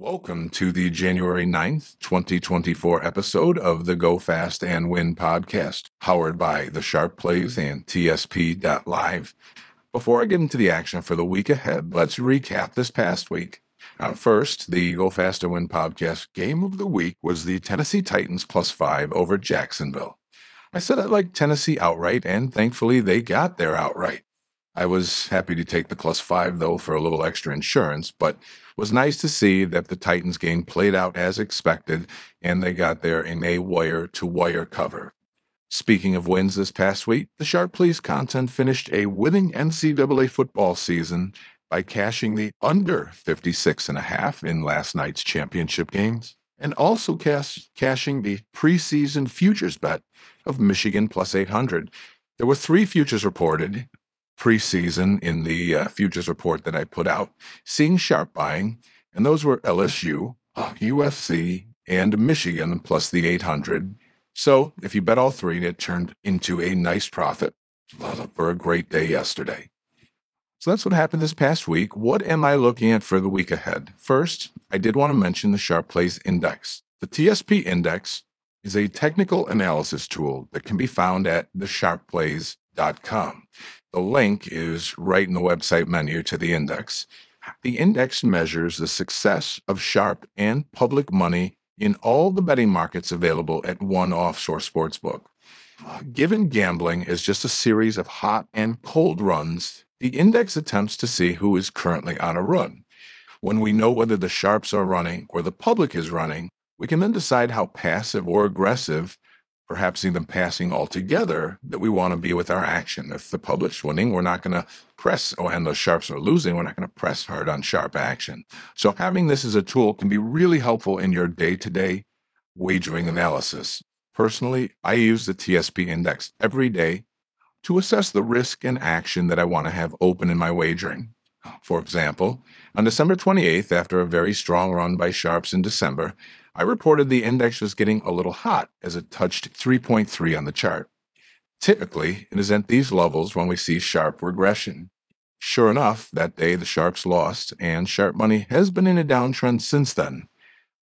Welcome to the January 9th, 2024 episode of the Go Fast and Win podcast, powered by the Sharp Plays and TSP.live. Before I get into the action for the week ahead, let's recap this past week. Uh, first, the Go Fast and Win podcast game of the week was the Tennessee Titans plus five over Jacksonville. I said I like Tennessee outright, and thankfully they got there outright. I was happy to take the plus five, though, for a little extra insurance, but was nice to see that the Titans game played out as expected and they got there in a wire to wire cover. Speaking of wins this past week, the Sharp Plays content finished a winning NCAA football season by cashing the under 56 and a half in last night's championship games and also cash, cashing the preseason futures bet of Michigan plus 800. There were three futures reported preseason in the uh, futures report that I put out, seeing sharp buying, and those were LSU, USC, and Michigan plus the 800. So if you bet all three, it turned into a nice profit for a great day yesterday. So that's what happened this past week. What am I looking at for the week ahead? First, I did want to mention the Sharp Plays Index. The TSP Index is a technical analysis tool that can be found at thesharpplays.com. The link is right in the website menu to the index. The index measures the success of sharp and public money in all the betting markets available at one offshore sportsbook. Given gambling is just a series of hot and cold runs, the index attempts to see who is currently on a run. When we know whether the sharps are running or the public is running, we can then decide how passive or aggressive perhaps even passing altogether, that we want to be with our action. If the public's winning, we're not going to press, oh, and the sharps are losing, we're not going to press hard on sharp action. So having this as a tool can be really helpful in your day-to-day wagering analysis. Personally, I use the TSP index every day to assess the risk and action that I want to have open in my wagering. For example, on December 28th, after a very strong run by sharps in December, I reported the index was getting a little hot as it touched 3.3 on the chart. Typically, it is at these levels when we see sharp regression. Sure enough, that day the sharps lost, and sharp money has been in a downtrend since then.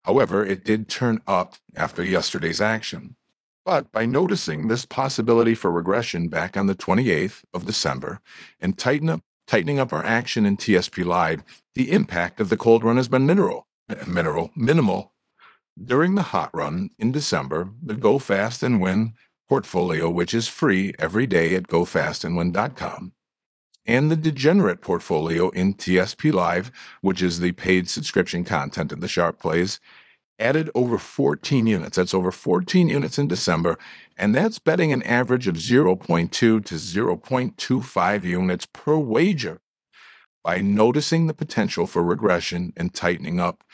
However, it did turn up after yesterday's action. But by noticing this possibility for regression back on the 28th of December and tighten up, tightening up our action in TSP Live, the impact of the cold run has been mineral, mineral, minimal during the hot run in December, the Go Fast and Win portfolio, which is free every day at gofastandwin.com, and the Degenerate portfolio in TSP Live, which is the paid subscription content of the Sharp Plays, added over 14 units. That's over 14 units in December, and that's betting an average of 0.2 to 0.25 units per wager. By noticing the potential for regression and tightening up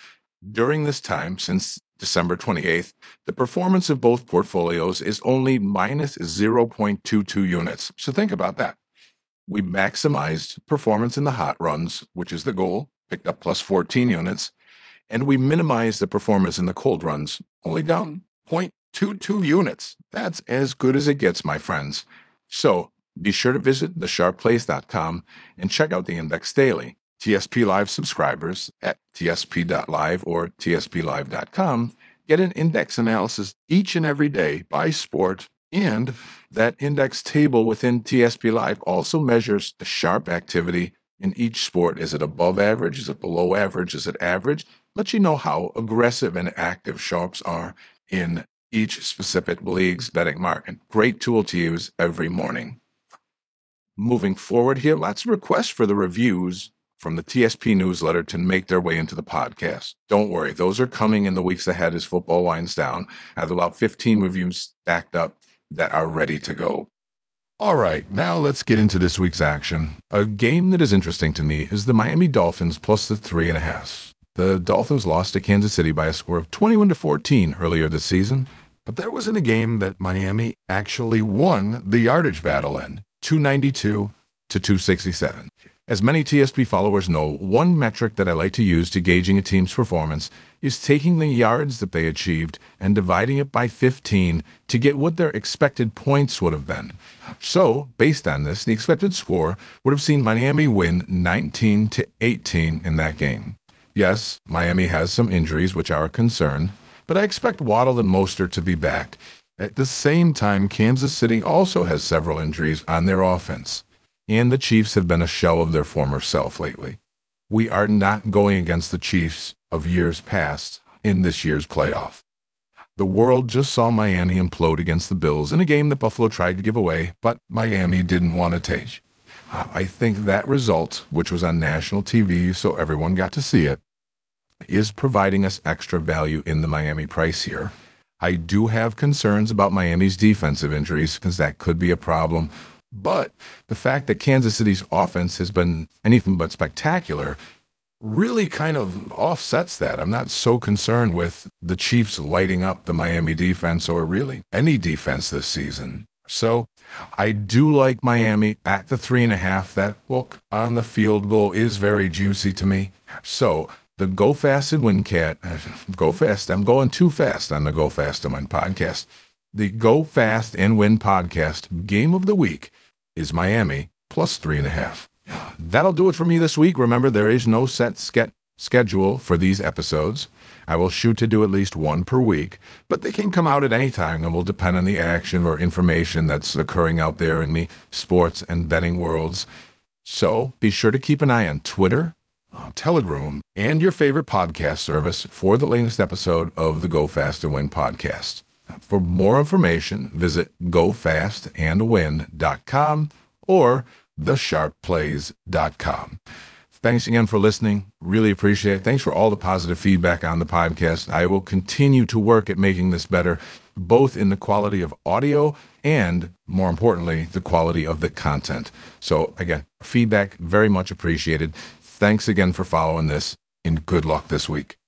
during this time, since December 28th, the performance of both portfolios is only minus 0.22 units. So think about that. We maximized performance in the hot runs, which is the goal, picked up plus 14 units, and we minimized the performance in the cold runs, only down mm-hmm. 0.22 units. That's as good as it gets, my friends. So be sure to visit thesharpplays.com and check out the index daily. TSP Live subscribers at tsp.live or tsplive.com get an index analysis each and every day by sport, and that index table within TSP Live also measures the sharp activity in each sport. Is it above average? Is it below average? Is it average? Let you know how aggressive and active sharps are in each specific league's betting market. Great tool to use every morning. Moving forward here, lots of requests for the reviews from the TSP newsletter to make their way into the podcast. Don't worry, those are coming in the weeks ahead as football winds down. I have about 15 reviews stacked up that are ready to go. All right, now let's get into this week's action. A game that is interesting to me is the Miami Dolphins plus the three and a half. The Dolphins lost to Kansas City by a score of 21 to 14 earlier this season, but that was in a game that Miami actually won the yardage battle in 292 to 267. As many TSP followers know, one metric that I like to use to gauging a team's performance is taking the yards that they achieved and dividing it by 15 to get what their expected points would have been. So, based on this, the expected score would have seen Miami win 19 to 18 in that game. Yes, Miami has some injuries which are a concern, but I expect Waddle and Mostert to be back. At the same time, Kansas City also has several injuries on their offense, and the Chiefs have been a shell of their former self lately. We are not going against the Chiefs of years past in this year's playoff. The world just saw Miami implode against the Bills in a game that Buffalo tried to give away, but Miami didn't want to take. I think that result, which was on national TV so everyone got to see it, is providing us extra value in the Miami price here. I do have concerns about Miami's defensive injuries because that could be a problem. But the fact that Kansas City's offense has been anything but spectacular really kind of offsets that. I'm not so concerned with the Chiefs lighting up the Miami defense or really any defense this season. So I do like Miami at the three and a half. That look on the field goal is very juicy to me. So the Go Fast and Win Cat, Go Fast. I'm going too fast on the Go Fast and Win podcast. The Go Fast and Win podcast game of the week is Miami plus three and a half. That'll do it for me this week. Remember, there is no set ske- schedule for these episodes. I will shoot to do at least one per week, but they can come out at any time and will depend on the action or information that's occurring out there in the sports and betting worlds. So be sure to keep an eye on Twitter, uh, Telegram, and your favorite podcast service for the latest episode of the Go Fast and Win podcast. For more information, visit gofastandwin.com or thesharpplays.com. Thanks again for listening. Really appreciate it. Thanks for all the positive feedback on the podcast. I will continue to work at making this better, both in the quality of audio and, more importantly, the quality of the content. So, again, feedback very much appreciated. Thanks again for following this, and good luck this week.